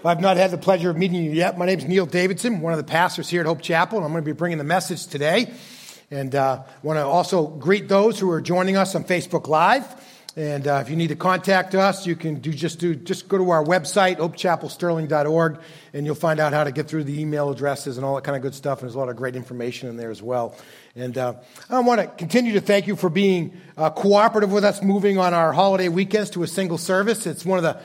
If I've not had the pleasure of meeting you yet, my name is Neil Davidson, one of the pastors here at Hope Chapel, and I'm going to be bringing the message today. And uh, I want to also greet those who are joining us on Facebook Live. And uh, if you need to contact us, you can do just do just go to our website, hopechapelsterling.org, and you'll find out how to get through the email addresses and all that kind of good stuff. And there's a lot of great information in there as well. And uh, I want to continue to thank you for being uh, cooperative with us, moving on our holiday weekends to a single service. It's one of the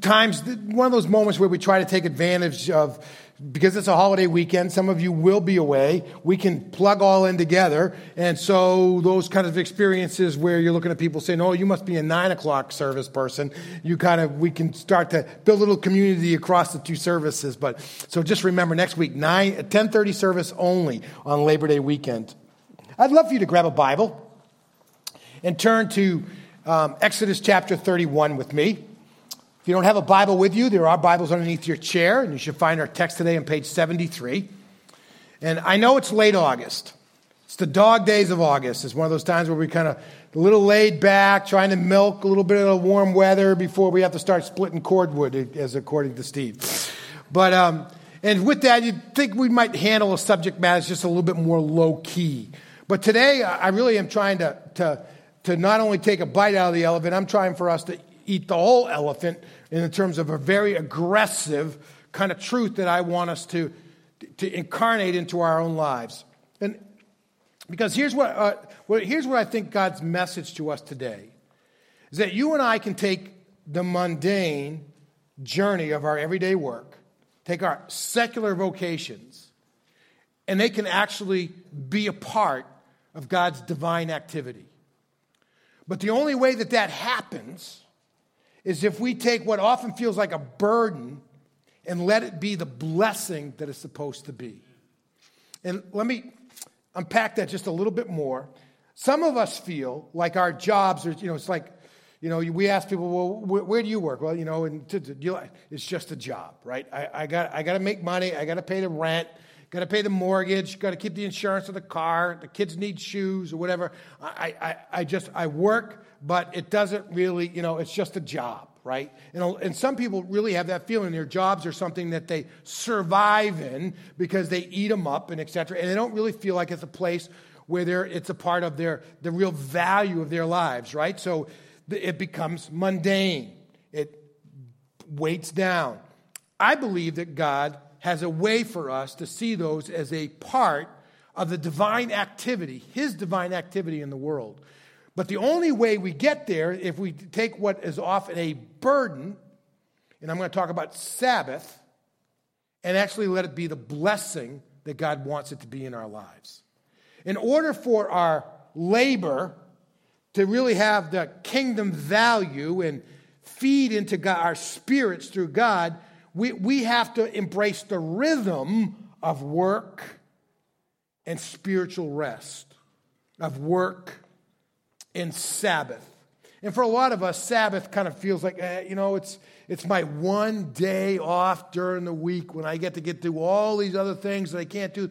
times, one of those moments where we try to take advantage of, because it's a holiday weekend, some of you will be away. We can plug all in together. And so those kind of experiences where you're looking at people saying, oh, you must be a nine o'clock service person, you kind of, we can start to build a little community across the two services. But so just remember next week, 9, 1030 service only on Labor Day weekend. I'd love for you to grab a Bible and turn to um, Exodus chapter 31 with me. If you don't have a Bible with you, there are Bibles underneath your chair, and you should find our text today on page 73. And I know it's late August. It's the dog days of August. It's one of those times where we kind of a little laid back, trying to milk a little bit of the warm weather before we have to start splitting cordwood, as according to Steve. But um, and with that, you'd think we might handle a subject matter that's just a little bit more low key. But today, I really am trying to, to, to not only take a bite out of the elephant, I'm trying for us to eat the whole elephant in terms of a very aggressive kind of truth that I want us to, to incarnate into our own lives. And because here's what, uh, what, here's what I think God's message to us today is that you and I can take the mundane journey of our everyday work, take our secular vocations, and they can actually be a part of God's divine activity. But the only way that that happens is if we take what often feels like a burden and let it be the blessing that it's supposed to be. And let me unpack that just a little bit more. Some of us feel like our jobs are, you know, it's like, you know, we ask people, well, where, where do you work? Well, you know, and to, to, it's just a job, right? I, I got, I got to make money. I got to pay the rent. Got to pay the mortgage. Got to keep the insurance of the car. The kids need shoes or whatever. I, I, I just, I work but it doesn't really, you know, it's just a job, right? And, and some people really have that feeling. Their jobs are something that they survive in because they eat them up and etc. And they don't really feel like it's a place where it's a part of their, the real value of their lives, right? So it becomes mundane. It weights down. I believe that God has a way for us to see those as a part of the divine activity, His divine activity in the world. But the only way we get there, if we take what is often a burden, and I'm going to talk about Sabbath, and actually let it be the blessing that God wants it to be in our lives. In order for our labor to really have the kingdom value and feed into God, our spirits through God, we, we have to embrace the rhythm of work and spiritual rest, of work and Sabbath. And for a lot of us, Sabbath kind of feels like, eh, you know, it's, it's my one day off during the week when I get to get through all these other things that I can't do.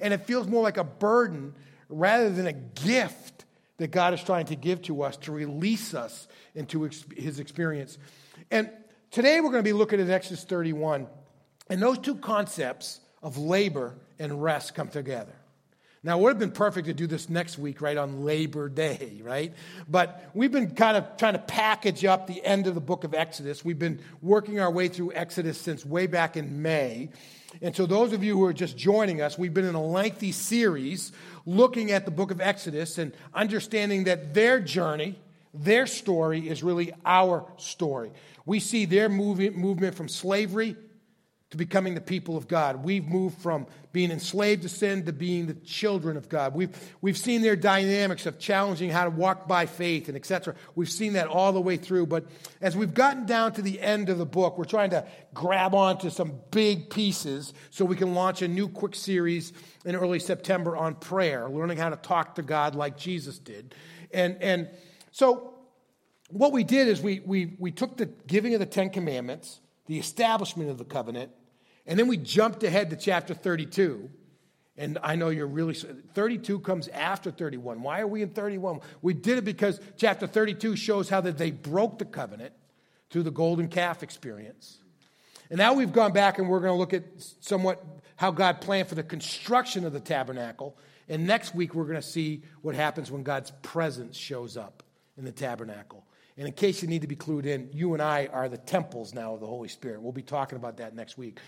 And it feels more like a burden rather than a gift that God is trying to give to us to release us into his experience. And today we're going to be looking at Exodus 31. And those two concepts of labor and rest come together. Now, it would have been perfect to do this next week, right, on Labor Day, right? But we've been kind of trying to package up the end of the book of Exodus. We've been working our way through Exodus since way back in May. And so, those of you who are just joining us, we've been in a lengthy series looking at the book of Exodus and understanding that their journey, their story, is really our story. We see their movement from slavery to becoming the people of God. We've moved from being enslaved to sin to being the children of God. We've, we've seen their dynamics of challenging how to walk by faith and etc. We've seen that all the way through. But as we've gotten down to the end of the book, we're trying to grab onto some big pieces so we can launch a new quick series in early September on prayer, learning how to talk to God like Jesus did. And, and so what we did is we, we, we took the giving of the Ten Commandments, the establishment of the covenant, and then we jumped ahead to chapter 32. And I know you're really, 32 comes after 31. Why are we in 31? We did it because chapter 32 shows how that they broke the covenant through the golden calf experience. And now we've gone back and we're going to look at somewhat how God planned for the construction of the tabernacle. And next week we're going to see what happens when God's presence shows up in the tabernacle. And in case you need to be clued in, you and I are the temples now of the Holy Spirit. We'll be talking about that next week.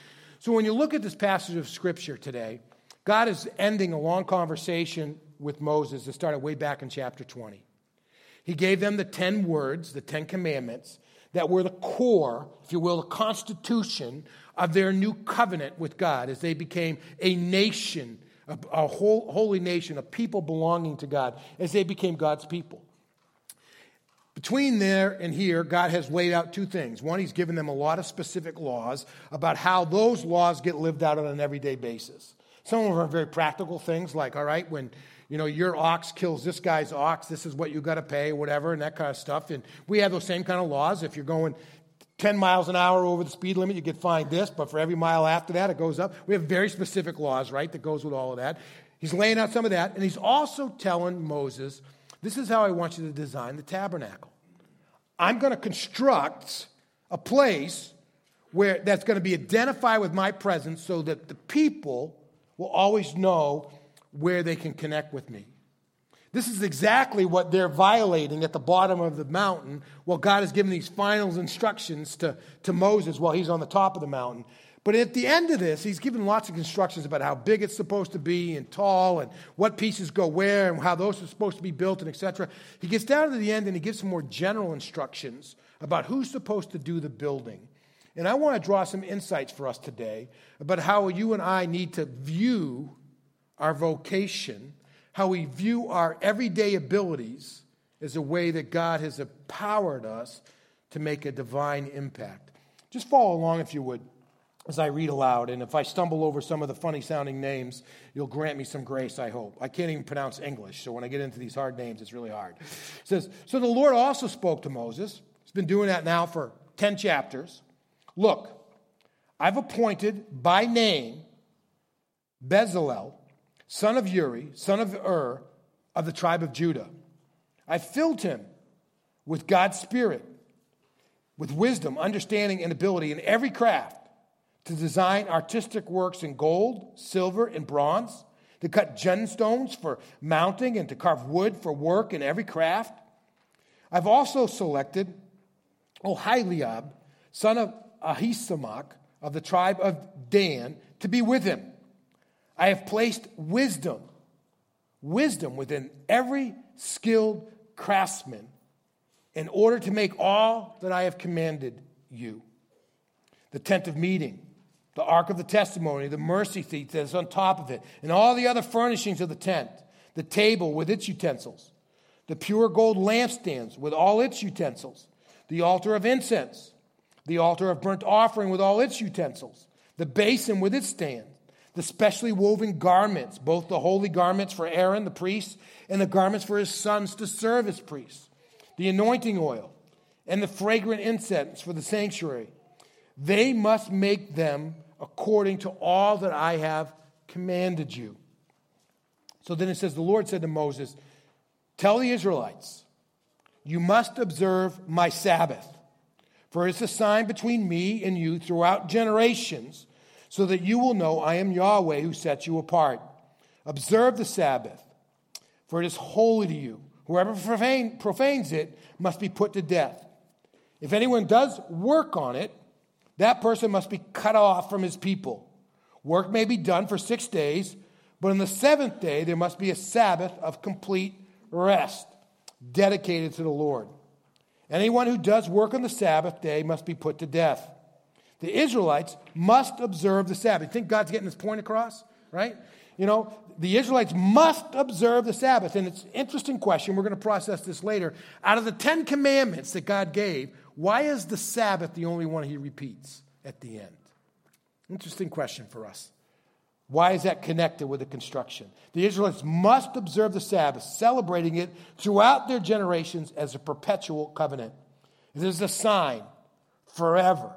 So when you look at this passage of Scripture today, God is ending a long conversation with Moses that started way back in chapter 20. He gave them the 10 words, the 10 commandments, that were the core, if you will, the constitution of their new covenant with God as they became a nation, a, a whole, holy nation, a people belonging to God, as they became God's people. Between there and here, God has laid out two things. One, He's given them a lot of specific laws about how those laws get lived out on an everyday basis. Some of them are very practical things, like, all right, when you know, your ox kills this guy's ox, this is what you got to pay, whatever, and that kind of stuff. And we have those same kind of laws. If you're going 10 miles an hour over the speed limit, you get fined this, but for every mile after that, it goes up. We have very specific laws, right, that goes with all of that. He's laying out some of that, and he's also telling Moses, this is how I want you to design the tabernacle. I'm going to construct a place where that's going to be identified with my presence so that the people will always know where they can connect with me. This is exactly what they're violating at the bottom of the mountain while God has given these final instructions to, to Moses while he's on the top of the mountain. But at the end of this, he's given lots of instructions about how big it's supposed to be and tall and what pieces go where and how those are supposed to be built and etc. He gets down to the end and he gives some more general instructions about who's supposed to do the building. And I want to draw some insights for us today about how you and I need to view our vocation, how we view our everyday abilities as a way that God has empowered us to make a divine impact. Just follow along if you would as I read aloud. And if I stumble over some of the funny sounding names, you'll grant me some grace, I hope. I can't even pronounce English, so when I get into these hard names, it's really hard. It says, So the Lord also spoke to Moses. He's been doing that now for 10 chapters. Look, I've appointed by name Bezalel, son of Uri, son of Ur, of the tribe of Judah. I filled him with God's Spirit, with wisdom, understanding, and ability in every craft to design artistic works in gold, silver, and bronze, to cut gemstones for mounting, and to carve wood for work in every craft. I've also selected Oholiab, son of Ahisamach, of the tribe of Dan, to be with him I have placed wisdom, wisdom within every skilled craftsman in order to make all that I have commanded you. The tent of meeting, the ark of the testimony, the mercy seat that's on top of it, and all the other furnishings of the tent, the table with its utensils, the pure gold lampstands with all its utensils, the altar of incense, the altar of burnt offering with all its utensils, the basin with its stand the specially woven garments, both the holy garments for Aaron the priest and the garments for his sons to serve as priests, the anointing oil, and the fragrant incense for the sanctuary. They must make them according to all that I have commanded you. So then it says, The Lord said to Moses, Tell the Israelites, you must observe my Sabbath, for it's a sign between me and you throughout generations so that you will know I am Yahweh who sets you apart. Observe the Sabbath, for it is holy to you. Whoever profane, profanes it must be put to death. If anyone does work on it, that person must be cut off from his people. Work may be done for six days, but on the seventh day there must be a Sabbath of complete rest, dedicated to the Lord. Anyone who does work on the Sabbath day must be put to death. The Israelites must observe the Sabbath. Think God's getting this point across, right? You know, the Israelites must observe the Sabbath. And it's an interesting question. We're going to process this later. Out of the Ten Commandments that God gave, why is the Sabbath the only one he repeats at the end? Interesting question for us. Why is that connected with the construction? The Israelites must observe the Sabbath, celebrating it throughout their generations as a perpetual covenant. It is a sign forever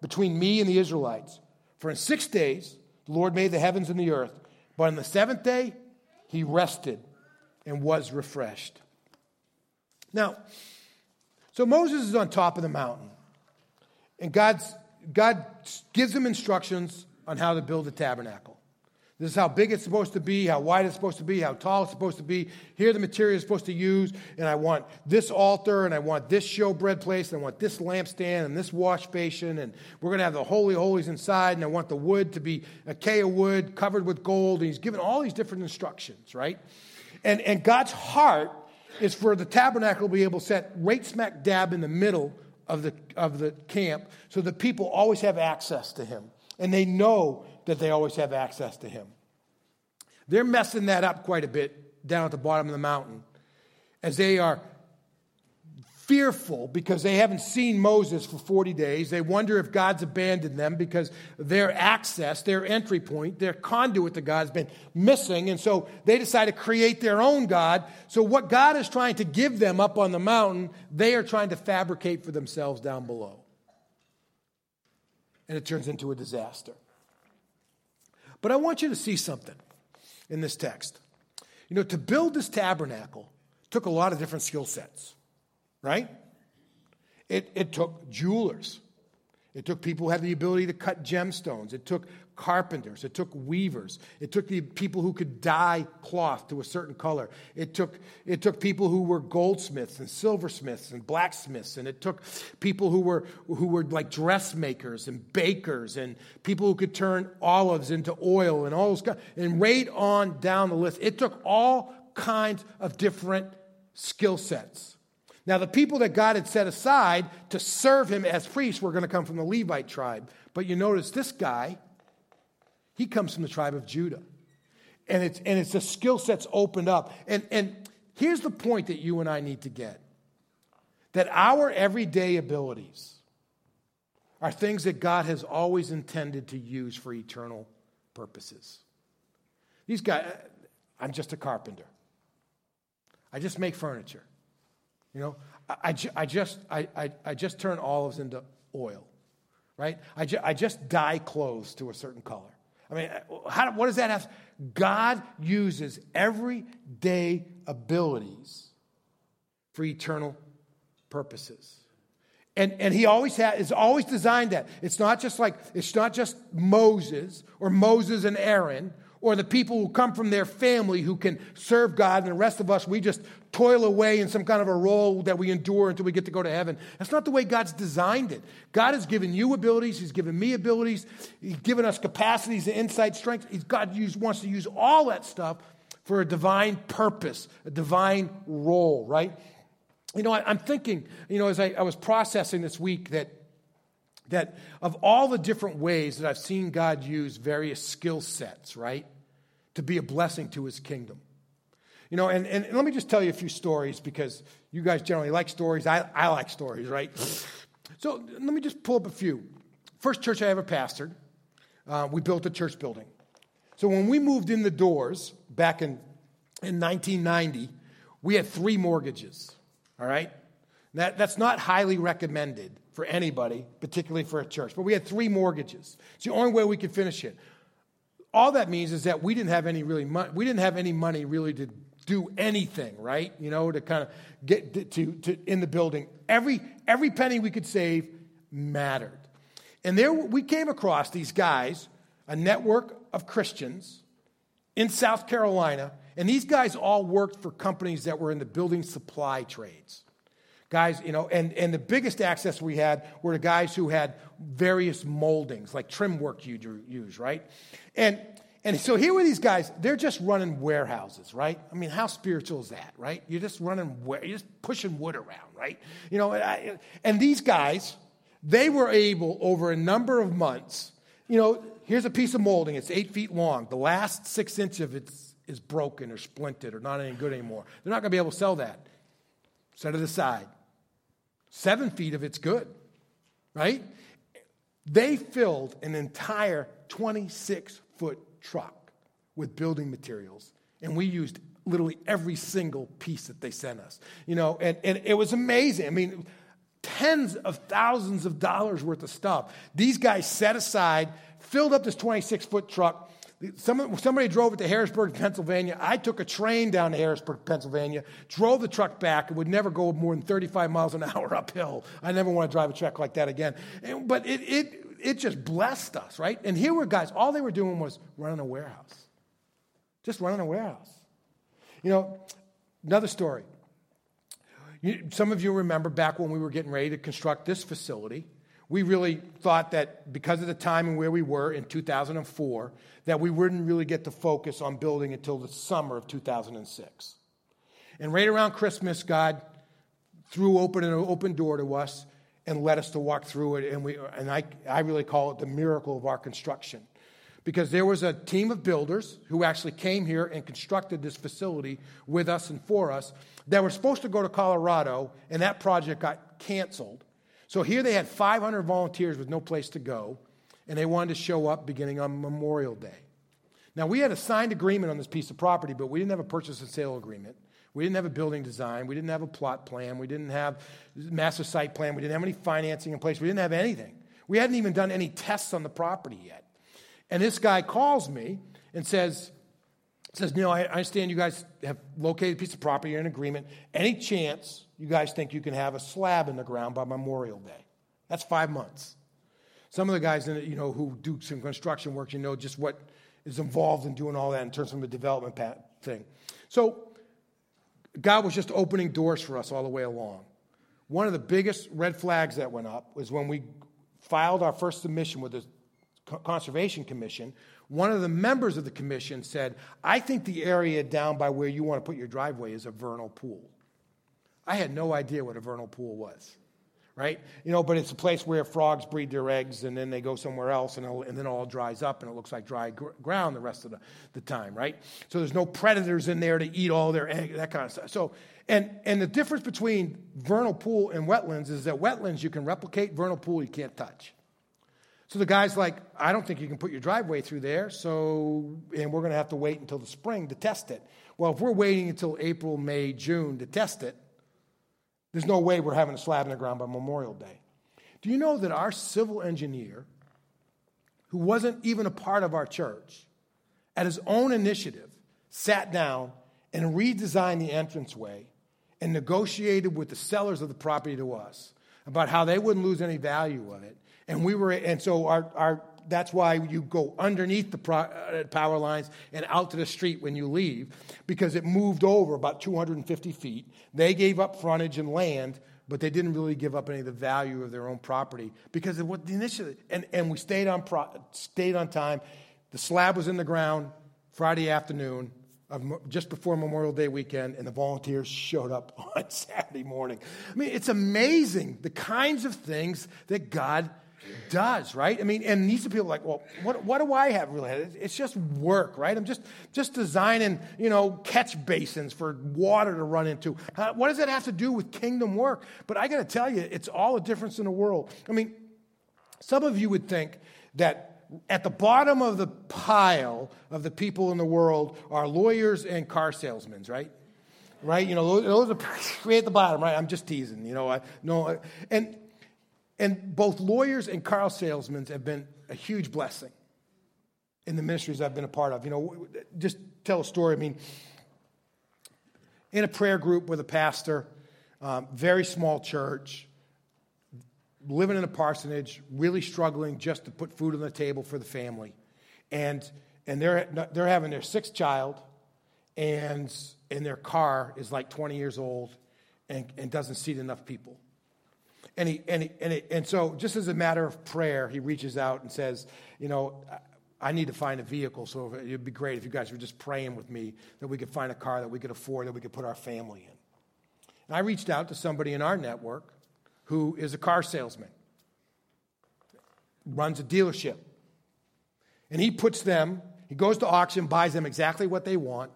between me and the Israelites. For in six days the Lord made the heavens and the earth, but on the seventh day he rested and was refreshed. Now, so Moses is on top of the mountain, and God's God gives him instructions on how to build the tabernacle. This is how big it's supposed to be, how wide it's supposed to be, how tall it's supposed to be. Here are the materials supposed to use, and I want this altar, and I want this showbread place, and I want this lampstand, and this wash basin, and we're going to have the holy holies inside, and I want the wood to be acacia wood covered with gold. And he's given all these different instructions, right? And, and God's heart is for the tabernacle to be able to set right smack dab in the middle of the, of the camp so the people always have access to him. And they know that they always have access to him. They're messing that up quite a bit down at the bottom of the mountain as they are fearful because they haven't seen Moses for 40 days. They wonder if God's abandoned them because their access, their entry point, their conduit to God has been missing. And so they decide to create their own God. So, what God is trying to give them up on the mountain, they are trying to fabricate for themselves down below. And it turns into a disaster. But I want you to see something in this text. You know, to build this tabernacle took a lot of different skill sets, right? It, it took jewelers. It took people who had the ability to cut gemstones. It took carpenters. It took weavers. It took the people who could dye cloth to a certain color. It took, it took people who were goldsmiths and silversmiths and blacksmiths. And it took people who were, who were like dressmakers and bakers and people who could turn olives into oil and all those. And right on down the list. It took all kinds of different skill sets. Now, the people that God had set aside to serve him as priests were going to come from the Levite tribe. But you notice this guy, he comes from the tribe of Judah. And it's, and it's the skill sets opened up. And, and here's the point that you and I need to get that our everyday abilities are things that God has always intended to use for eternal purposes. These guys, I'm just a carpenter. I just make furniture. You know, I, I, I just, I, I, I, just turn olives into oil, right? I, ju- I just dye clothes to a certain color. I mean, uh, how, what does that have? God uses everyday abilities for eternal purposes. And, and he always has, is always designed that. It's not just like, it's not just Moses or Moses and Aaron or the people who come from their family who can serve God, and the rest of us, we just toil away in some kind of a role that we endure until we get to go to heaven. That's not the way God's designed it. God has given you abilities, He's given me abilities, He's given us capacities and insight, strength. God use, wants to use all that stuff for a divine purpose, a divine role, right? You know, I, am thinking, you know, as I, I was processing this week that that of all the different ways that I've seen God use various skill sets, right? to be a blessing to his kingdom. You know, and, and let me just tell you a few stories because you guys generally like stories. I, I like stories, right? So let me just pull up a few. First church I ever pastored, uh, we built a church building. So when we moved in the doors back in, in 1990, we had three mortgages, all right? That, that's not highly recommended for anybody, particularly for a church, but we had three mortgages. It's the only way we could finish it all that means is that we didn't have any really money. We didn't have any money really to do anything, right? You know, to kind of get to, to in the building. Every every penny we could save mattered. And there we came across these guys, a network of Christians in South Carolina, and these guys all worked for companies that were in the building supply trades. Guys, you know, and, and the biggest access we had were the guys who had various moldings, like trim work you use, right? And, and so here were these guys, they're just running warehouses, right? I mean, how spiritual is that, right? You're just running, you're just pushing wood around, right? You know, and these guys, they were able over a number of months, you know, here's a piece of molding, it's eight feet long. The last six inches of it is broken or splintered or not any good anymore. They're not going to be able to sell that. Set it aside. Seven feet of it's good, right? They filled an entire 26 foot truck with building materials, and we used literally every single piece that they sent us. You know, and, and it was amazing. I mean, tens of thousands of dollars worth of stuff. These guys set aside, filled up this 26 foot truck, somebody drove it to Harrisburg, Pennsylvania. I took a train down to Harrisburg, Pennsylvania, drove the truck back. It would never go more than 35 miles an hour uphill. I never want to drive a truck like that again. but it, it, it just blessed us, right? And here were guys, all they were doing was running a warehouse. Just running a warehouse. You know, another story. Some of you remember back when we were getting ready to construct this facility, we really thought that because of the time and where we were in 2004, that we wouldn't really get to focus on building until the summer of 2006. And right around Christmas, God threw open an open door to us and led us to walk through it. And, we, and I, I really call it the miracle of our construction. Because there was a team of builders who actually came here and constructed this facility with us and for us that were supposed to go to Colorado, and that project got canceled. So here they had 500 volunteers with no place to go, and they wanted to show up beginning on Memorial Day. Now, we had a signed agreement on this piece of property, but we didn't have a purchase and sale agreement. We didn't have a building design. We didn't have a plot plan. We didn't have a master site plan. We didn't have any financing in place. We didn't have anything. We hadn't even done any tests on the property yet. And this guy calls me and says, says, Neil, I understand you guys have located a piece of property, you're in agreement. Any chance you guys think you can have a slab in the ground by Memorial Day? That's five months. Some of the guys in it, you know, who do some construction work, you know just what is involved in doing all that in terms of the development thing. So God was just opening doors for us all the way along. One of the biggest red flags that went up was when we filed our first submission with the Conservation Commission. One of the members of the commission said, I think the area down by where you want to put your driveway is a vernal pool. I had no idea what a vernal pool was right? You know, but it's a place where frogs breed their eggs and then they go somewhere else and, and then all dries up and it looks like dry gr- ground the rest of the, the time, right? So there's no predators in there to eat all their eggs, that kind of stuff. So, and, and the difference between vernal pool and wetlands is that wetlands you can replicate, vernal pool you can't touch. So the guy's like, I don't think you can put your driveway through there, so, and we're going to have to wait until the spring to test it. Well, if we're waiting until April, May, June to test it, there's no way we're having a slab in the ground by Memorial Day. Do you know that our civil engineer, who wasn't even a part of our church, at his own initiative, sat down and redesigned the entranceway and negotiated with the sellers of the property to us about how they wouldn't lose any value of it. And we were, and so our, our that's why you go underneath the uh, power lines and out to the street when you leave, because it moved over about 250 feet. They gave up frontage and land, but they didn't really give up any of the value of their own property because of what the initiative. And, and we stayed on, pro, stayed on time. The slab was in the ground Friday afternoon, of, just before Memorial Day weekend, and the volunteers showed up on Saturday morning. I mean, it's amazing the kinds of things that God does, right? I mean, and these are people like, well, what, what do I have really? It's just work, right? I'm just, just designing, you know, catch basins for water to run into. what does that have to do with kingdom work? But I got to tell you, it's all a difference in the world. I mean, some of you would think that at the bottom of the pile of the people in the world are lawyers and car salesmen, right? Right? You know, those are at the bottom, right? I'm just teasing, you know. I, no, and and both lawyers and car salesmen have been a huge blessing in the ministries I've been a part of. You know, just tell a story. I mean, in a prayer group with a pastor, um, very small church, living in a parsonage, really struggling just to put food on the table for the family. And, and they're, they're having their sixth child, and, and their car is like 20 years old and, and doesn't seat enough people. And, he, and, he, and, he, and so, just as a matter of prayer, he reaches out and says, You know, I need to find a vehicle, so it'd be great if you guys were just praying with me that we could find a car that we could afford, that we could put our family in. And I reached out to somebody in our network who is a car salesman, runs a dealership. And he puts them, he goes to auction, buys them exactly what they want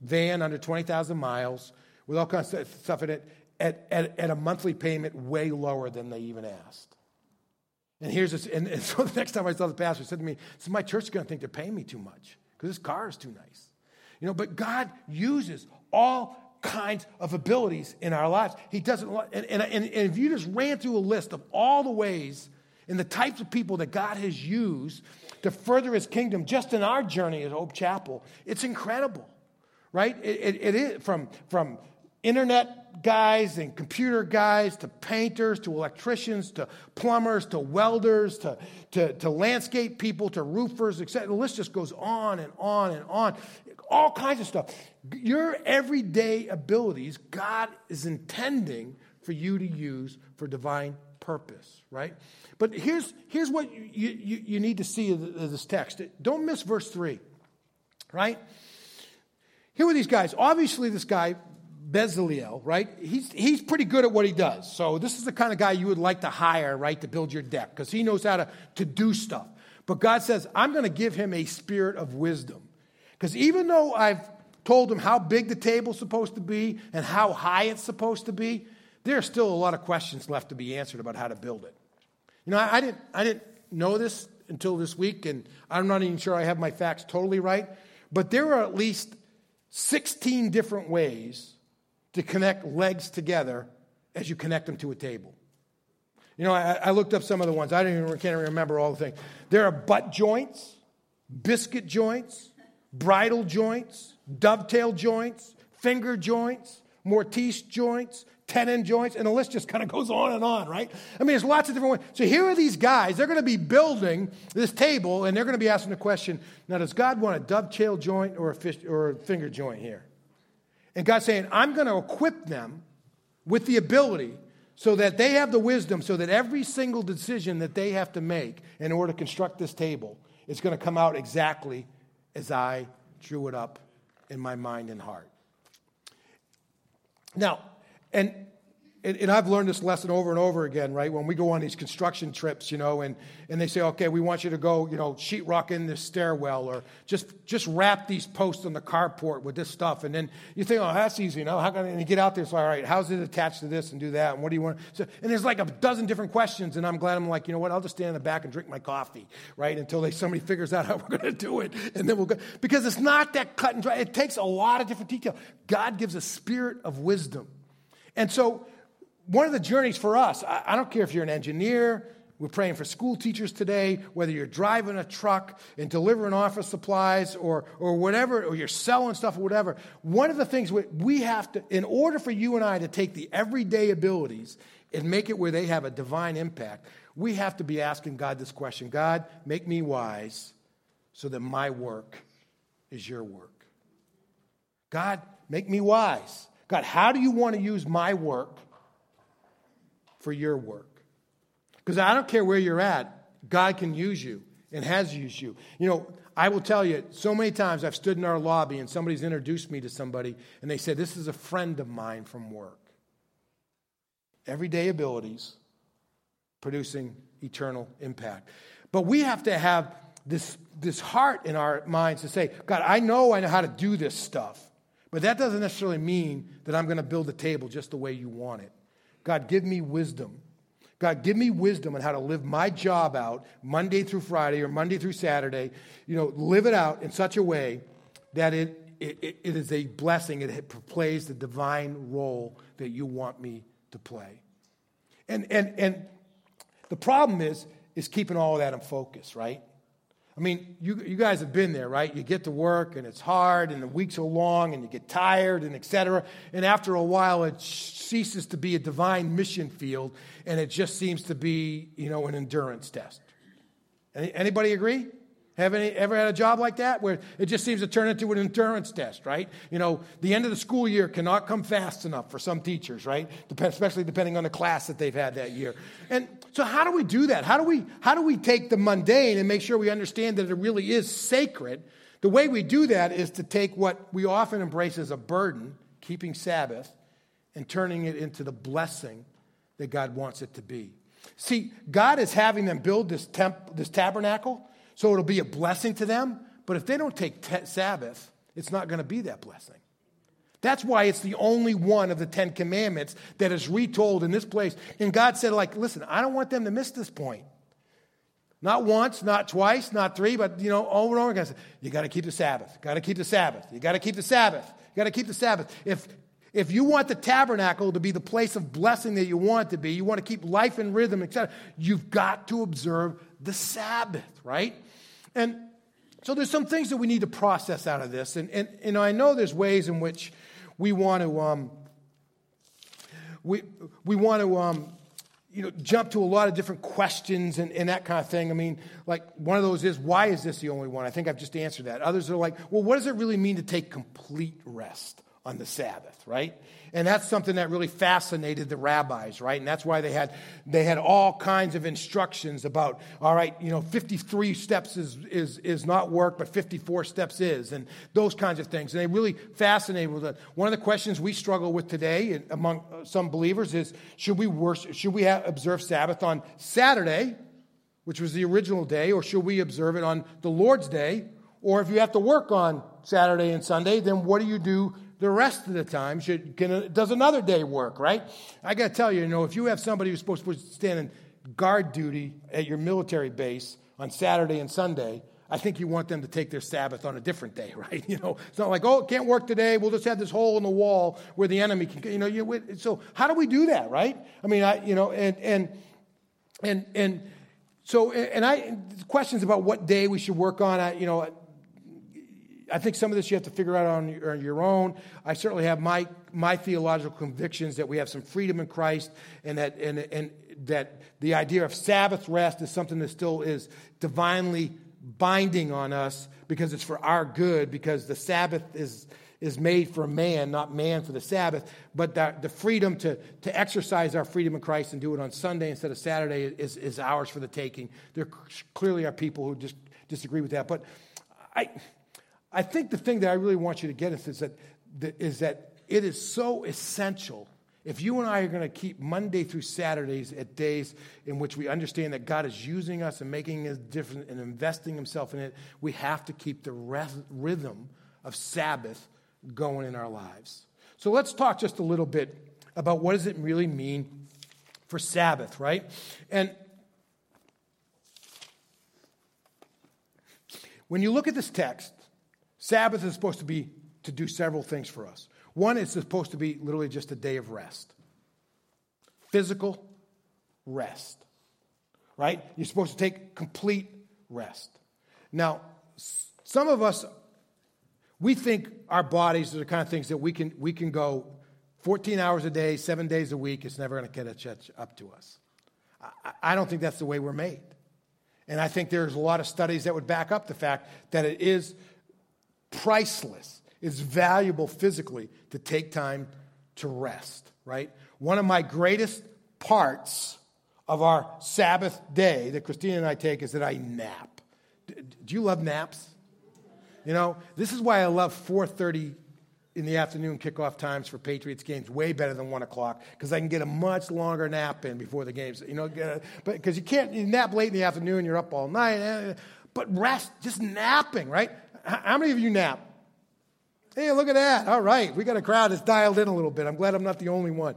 van under 20,000 miles with all kinds of stuff in it at, at, at a monthly payment way lower than they even asked. And here's this, and, and so the next time I saw the pastor, said to me, So my church is going to think they're paying me too much because this car is too nice. You know, but God uses all kinds of abilities in our lives. He doesn't, and, and, and if you just ran through a list of all the ways and the types of people that God has used to further his kingdom just in our journey at Hope Chapel, it's incredible, right? It, it, it is from, from internet guys and computer guys to painters to electricians to plumbers to welders to, to, to landscape people to roofers, etc. The list just goes on and on and on. All kinds of stuff. Your everyday abilities, God is intending for you to use for divine purpose, right? But here's, here's what you, you, you need to see of this text. Don't miss verse 3, right? Here were these guys. Obviously, this guy, Bezaleel, right? He's, he's pretty good at what he does. So this is the kind of guy you would like to hire, right, to build your deck because he knows how to, to do stuff. But God says, I'm going to give him a spirit of wisdom. Because even though I've told him how big the table's supposed to be and how high it's supposed to be, there are still a lot of questions left to be answered about how to build it. You know, I, I didn't, I didn't know this until this week, and I'm not even sure I have my facts totally right, but there are at least 16 different ways to connect legs together as you connect them to a table. You know, I, I looked up some of the ones. I don't even, can't remember all the things. There are butt joints, biscuit joints, bridle joints, dovetail joints, finger joints, mortise joints, tenon joints, and the list just kind of goes on and on, right? I mean, there's lots of different ways. So here are these guys, they're going to be building this table, and they're going to be asking the question now, does God want a dovetail joint or a, fish, or a finger joint here? And God's saying, I'm going to equip them with the ability so that they have the wisdom, so that every single decision that they have to make in order to construct this table is going to come out exactly as I drew it up in my mind and heart. Now, and and, and, I've learned this lesson over and over again, right? When we go on these construction trips, you know, and, and they say, okay, we want you to go, you know, sheetrock in this stairwell or just, just wrap these posts on the carport with this stuff. And then you think, oh, that's easy, you know, how can I, and you get out there, it's all right, how's it attached to this and do that? And what do you want? So, and there's like a dozen different questions. And I'm glad I'm like, you know what, I'll just stand in the back and drink my coffee, right? Until they, somebody figures out how we're going to do it. And then we'll go, because it's not that cut and dry. It takes a lot of different detail. God gives a spirit of wisdom. And so, one of the journeys for us, I, I don't care if you're an engineer, we're praying for school teachers today, whether you're driving a truck and delivering office supplies or, or whatever, or you're selling stuff or whatever. One of the things we, we have to, in order for you and I to take the everyday abilities and make it where they have a divine impact, we have to be asking God this question God, make me wise so that my work is your work. God, make me wise. God, how do you want to use my work for your work. Because I don't care where you're at, God can use you and has used you. You know, I will tell you, so many times I've stood in our lobby and somebody's introduced me to somebody and they said, This is a friend of mine from work. Everyday abilities producing eternal impact. But we have to have this, this heart in our minds to say, God, I know I know how to do this stuff, but that doesn't necessarily mean that I'm going to build a table just the way you want it. God, give me wisdom. God, give me wisdom on how to live my job out Monday through Friday or Monday through Saturday. You know, live it out in such a way that it, it, it is a blessing. It plays the divine role that you want me to play. And, and, and the problem is, is keeping all of that in focus, right? I mean, you, you guys have been there, right? You get to work and it's hard and the weeks are long and you get tired and etc. And after a while, it ceases to be a divine mission field and it just seems to be, you know, an endurance test. Any, anybody agree? Have any, ever had a job like that where it just seems to turn into an endurance test, right? You know, the end of the school year cannot come fast enough for some teachers, right? Dep- especially depending on the class that they've had that year. And so how do we do that? How do we, how do we take the mundane and make sure we understand that it really is sacred? The way we do that is to take what we often embrace as a burden, keeping Sabbath, and turning it into the blessing that God wants it to be. See, God is having them build this, temp- this tabernacle so it'll be a blessing to them. But if they don't take te- Sabbath, it's not going to be that blessing. That's why it's the only one of the Ten Commandments that is retold in this place. And God said, like, listen, I don't want them to miss this point. Not once, not twice, not three, but you know, over and over again. You got to keep the Sabbath. Got to keep the Sabbath. You got to keep the Sabbath. You got to keep the Sabbath. If if you want the tabernacle to be the place of blessing that you want it to be, you want to keep life and rhythm, etc., you've got to observe the Sabbath, right? And so there's some things that we need to process out of this. And, and know, I know there's ways in which we want to um, we, we want to, um, you know, jump to a lot of different questions and, and that kind of thing. I mean, like one of those is, why is this the only one? I think I've just answered that. Others are like, well, what does it really mean to take complete rest on the Sabbath, right? And that's something that really fascinated the rabbis, right? And that's why they had, they had all kinds of instructions about, all right, you know, 53 steps is, is, is not work, but 54 steps is, and those kinds of things. And they really fascinated with it. One of the questions we struggle with today among uh, some believers is, should we worship, should we have, observe Sabbath on Saturday, which was the original day, or should we observe it on the Lord's day? Or if you have to work on Saturday and Sunday, then what do you do the rest of the time should, can, does another day work, right? I got to tell you, you know, if you have somebody who's supposed to stand in guard duty at your military base on Saturday and Sunday, I think you want them to take their Sabbath on a different day, right? You know, it's not like, oh, it can't work today. We'll just have this hole in the wall where the enemy can, you know, you, so how do we do that, right? I mean, I, you know, and, and, and, and, so, and I, questions about what day we should work on, I, you know, I think some of this you have to figure out on your, own. I certainly have my, my theological convictions that we have some freedom in Christ and that, and, and that the idea of Sabbath rest is something that still is divinely binding on us because it's for our good, because the Sabbath is, is made for man, not man for the Sabbath. But the, the freedom to, to exercise our freedom in Christ and do it on Sunday instead of Saturday is, is ours for the taking. There clearly are people who just disagree with that. But I I think the thing that I really want you to get is that, is that it is so essential. If you and I are going to keep Monday through Saturdays at days in which we understand that God is using us and making us different and investing Himself in it, we have to keep the rhythm of Sabbath going in our lives. So let's talk just a little bit about what does it really mean for Sabbath, right? And when you look at this text, Sabbath is supposed to be to do several things for us. One is supposed to be literally just a day of rest, physical rest, right? You're supposed to take complete rest. Now, some of us, we think our bodies are the kind of things that we can, we can go 14 hours a day, seven days a week, it's never going to catch up to us. I, I don't think that's the way we're made. And I think there's a lot of studies that would back up the fact that it is priceless. It's valuable physically to take time to rest, right? One of my greatest parts of our Sabbath day that Christina and I take is that I nap. Do you love naps? You know, this is why I love 4:30 in the afternoon kickoff times for Patriots games way better than one o'clock because I can get a much longer nap in before the games. You know, but because you can't you nap late in the afternoon, you're up all night. Eh, but rest, just napping, right? How many of you nap? Hey, look at that. All right, we got a crowd that's dialed in a little bit. I'm glad I'm not the only one.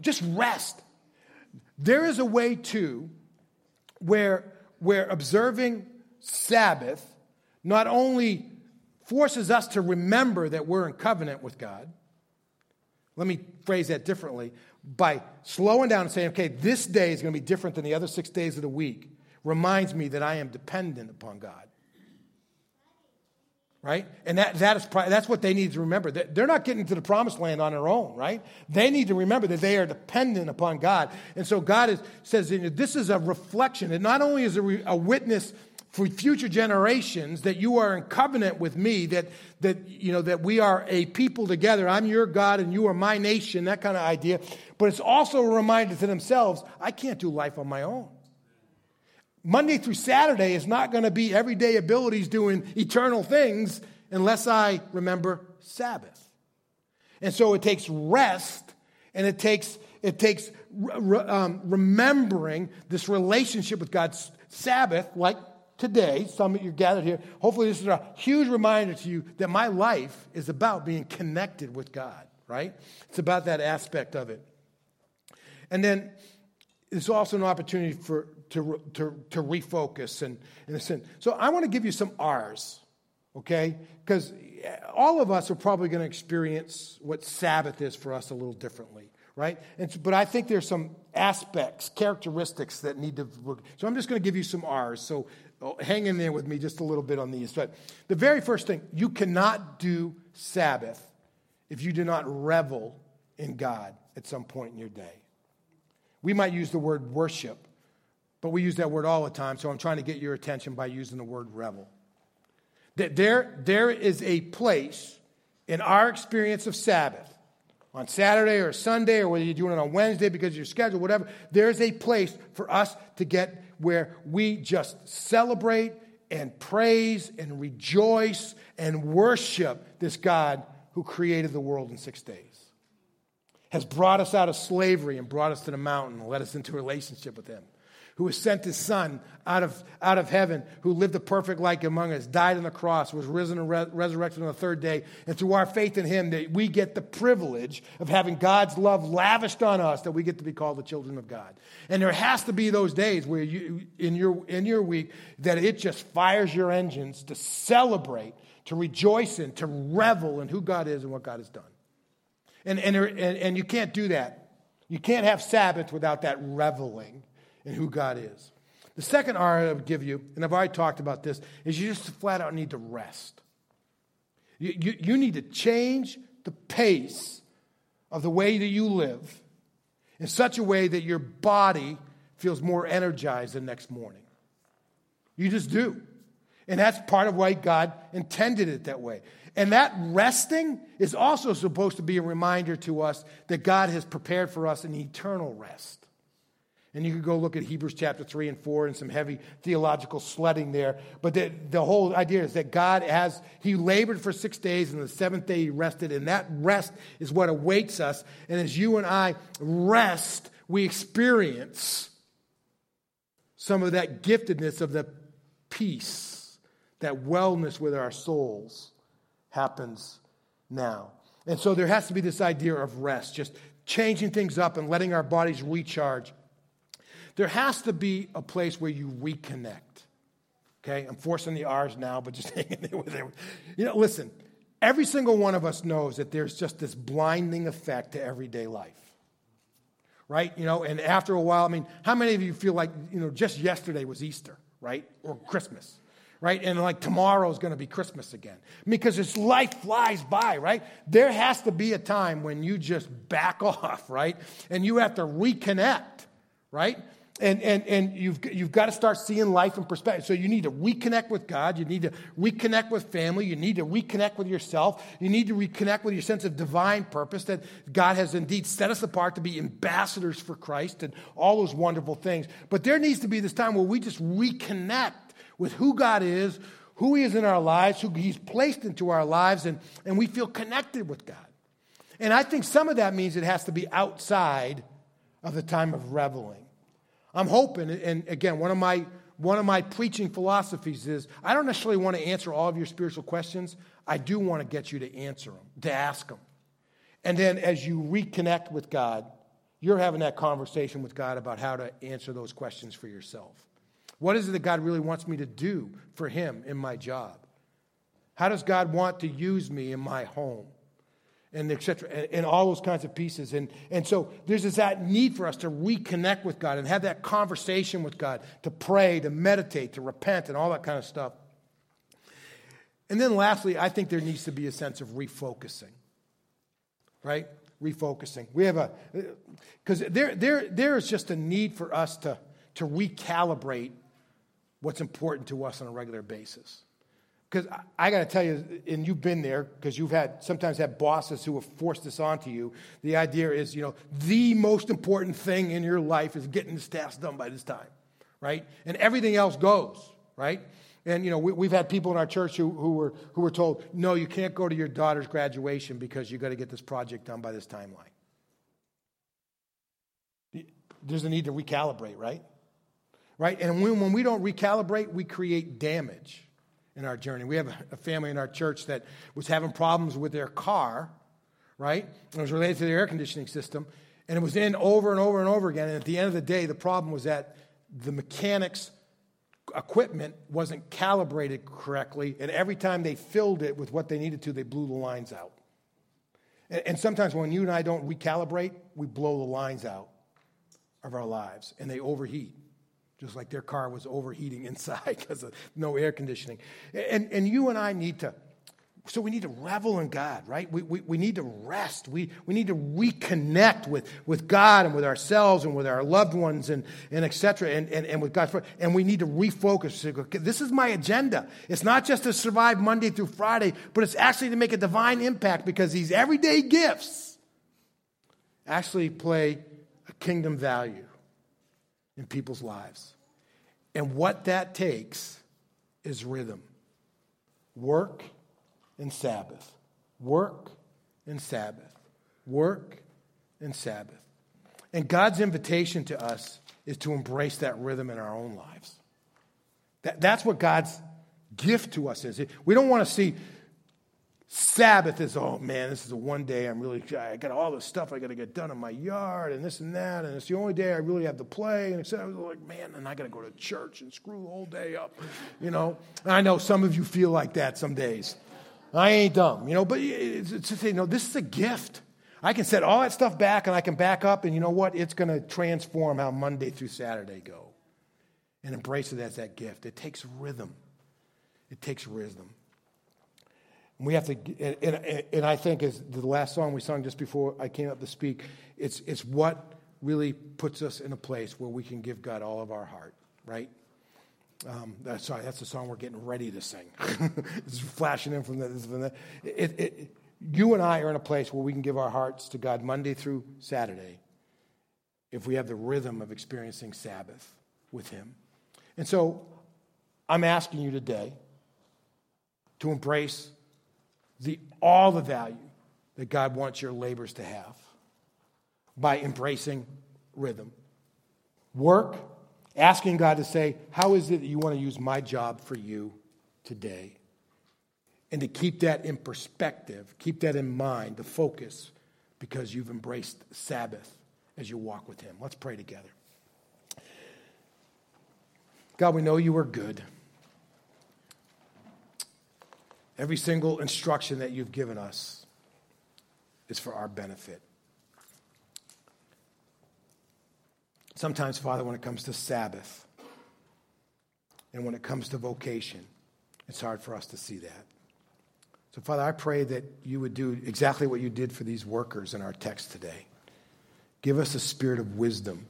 Just rest. There is a way too where, where observing Sabbath not only forces us to remember that we're in covenant with God, let me phrase that differently by slowing down and saying, okay, this day is going to be different than the other six days of the week, reminds me that I am dependent upon God right? And that, that is, that's what they need to remember. They're not getting to the promised land on their own, right? They need to remember that they are dependent upon God. And so God is, says, this is a reflection. It not only is a, a witness for future generations that you are in covenant with me, that, that, you know, that we are a people together. I'm your God and you are my nation, that kind of idea. But it's also a reminder to themselves, I can't do life on my own. Monday through Saturday is not going to be everyday abilities doing eternal things unless I remember Sabbath. And so it takes rest and it takes, it takes um, remembering this relationship with God's Sabbath, like today, some of you gathered here. Hopefully, this is a huge reminder to you that my life is about being connected with God, right? It's about that aspect of it. And then it's also an opportunity for to, to, to refocus and in a sense. So I want to give you some R's, okay? Because all of us are probably going to experience what Sabbath is for us a little differently, right? And, but I think there's some aspects, characteristics that need to. So I'm just going to give you some R's. So oh, hang in there with me just a little bit on these. But the very first thing, you cannot do Sabbath if you do not revel in God at some point in your day. We might use the word worship, but we use that word all the time, so I'm trying to get your attention by using the word revel. That there, there is a place in our experience of Sabbath, on Saturday or Sunday, or whether you're doing it on Wednesday because of your schedule, whatever, there's a place for us to get where we just celebrate and praise and rejoice and worship this God who created the world in six days, has brought us out of slavery and brought us to the mountain and led us into relationship with Him who has sent his son out of, out of heaven, who lived a perfect life among us, died on the cross, was risen and re- resurrected on the third day. And through our faith in him, that we get the privilege of having God's love lavished on us, that we get to be called the children of God. And there has to be those days where you, in your, in your week, that it just fires your engines to celebrate, to rejoice in, to revel in who God is and what God has done. And, and, and, and you can't do that. You can't have Sabbath without that reveling and who God is. The second R I would give you, and I've already talked about this, is you just flat out need to rest. You, you, you need to change the pace of the way that you live in such a way that your body feels more energized the next morning. You just do. And that's part of why God intended it that way. And that resting is also supposed to be a reminder to us that God has prepared for us an eternal rest. And you could go look at Hebrews chapter 3 and 4 and some heavy theological sledding there. But the, the whole idea is that God has, He labored for six days and the seventh day He rested. And that rest is what awaits us. And as you and I rest, we experience some of that giftedness of the peace, that wellness with our souls happens now. And so there has to be this idea of rest, just changing things up and letting our bodies recharge there has to be a place where you reconnect. Okay, I'm forcing the R's now, but just hang in there with it. You know, listen, every single one of us knows that there's just this blinding effect to everyday life. Right? You know, and after a while, I mean, how many of you feel like, you know, just yesterday was Easter, right? Or Christmas, right? And like tomorrow is going to be Christmas again. Because this life flies by, right? There has to be a time when you just back off, right? And you have to reconnect, right? And, and, and you've, you've got to start seeing life in perspective. So you need to reconnect with God. You need to reconnect with family. You need to reconnect with yourself. You need to reconnect with your sense of divine purpose that God has indeed set us apart to be ambassadors for Christ and all those wonderful things. But there needs to be this time where we just reconnect with who God is, who He is in our lives, who He's placed into our lives, and, and we feel connected with God. And I think some of that means it has to be outside of the time of reveling. I'm hoping, and again, one of my one of my preaching philosophies is I don't necessarily want to answer all of your spiritual questions. I do want to get you to answer them, to ask them. And then as you reconnect with God, you're having that conversation with God about how to answer those questions for yourself. What is it that God really wants me to do for Him in my job? How does God want to use me in my home? And etc and, and, all those kinds of pieces. And, and so there's this that need for us to reconnect with god and have that conversation with god to pray to meditate to repent and all that kind of stuff. And then lastly i think there needs to be a sense of refocusing right? Refocusing. We have a because there, there, there is just a need for us to, to recalibrate what's important to us on a regular basis because I, got to tell you, and you've been there because you've had sometimes had bosses who have forced this onto you. The idea is, you know, the most important thing in your life is getting this task done by this time, right? And everything else goes, right? And you know, we, have had people in our church who, who were who were told, no, you can't go to your daughter's graduation because you got to get this project done by this timeline. There's a need to recalibrate, right? Right? And when, when we don't recalibrate, we create damage in our journey. We have a family in our church that was having problems with their car, right? It was related to the air conditioning system. And it was in over and over and over again. And at the end of the day, the problem was that the mechanics' equipment wasn't calibrated correctly. And every time they filled it with what they needed to, they blew the lines out. And sometimes when you and I don't recalibrate, we blow the lines out of our lives and they overheat just like their car was overheating inside because of no air conditioning. And, and you and I need to So we need to revel in God, right? We, we, we need to rest. We, we need to reconnect with, with God and with ourselves and with our loved ones and, and et cetera, and, and, and with God. And we need to refocus. This is my agenda. It's not just to survive Monday through Friday, but it's actually to make a divine impact because these everyday gifts actually play a kingdom value in people's lives. And what that takes is rhythm. Work and Sabbath. Work and Sabbath. Work and Sabbath. And God's invitation to us is to embrace that rhythm in our own lives. That, that's what God's gift to us is. We don't want to see Sabbath is, oh man, this is the one day I'm really, I got all this stuff I got to get done in my yard and this and that, and it's the only day I really have to play. And I was like, man, and I got to go to church and screw the whole day up, you know. I know some of you feel like that some days. I ain't dumb, you know, but it's, it's, it's, you know, this is a gift. I can set all that stuff back and I can back up, and you know what? It's going to transform how Monday through Saturday go. And embrace it as that gift. It takes rhythm. It takes rhythm. We have to, and, and, and I think as the last song we sung just before I came up to speak, it's, it's what really puts us in a place where we can give God all of our heart, right? Um, that's, sorry, that's the song we're getting ready to sing. it's flashing in from the. It, it, you and I are in a place where we can give our hearts to God Monday through Saturday if we have the rhythm of experiencing Sabbath with Him. And so I'm asking you today to embrace the, all the value that God wants your labors to have by embracing rhythm. Work asking God to say, How is it that you want to use my job for you today? And to keep that in perspective, keep that in mind, the focus, because you've embraced Sabbath as you walk with Him. Let's pray together. God, we know you are good. Every single instruction that you've given us is for our benefit. Sometimes, Father, when it comes to Sabbath and when it comes to vocation, it's hard for us to see that. So, Father, I pray that you would do exactly what you did for these workers in our text today. Give us a spirit of wisdom.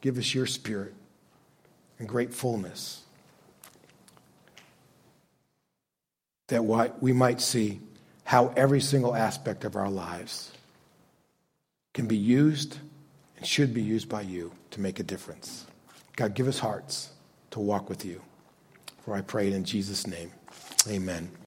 Give us your spirit and great fullness. That we might see how every single aspect of our lives can be used and should be used by you to make a difference. God, give us hearts to walk with you. For I pray it in Jesus' name. Amen.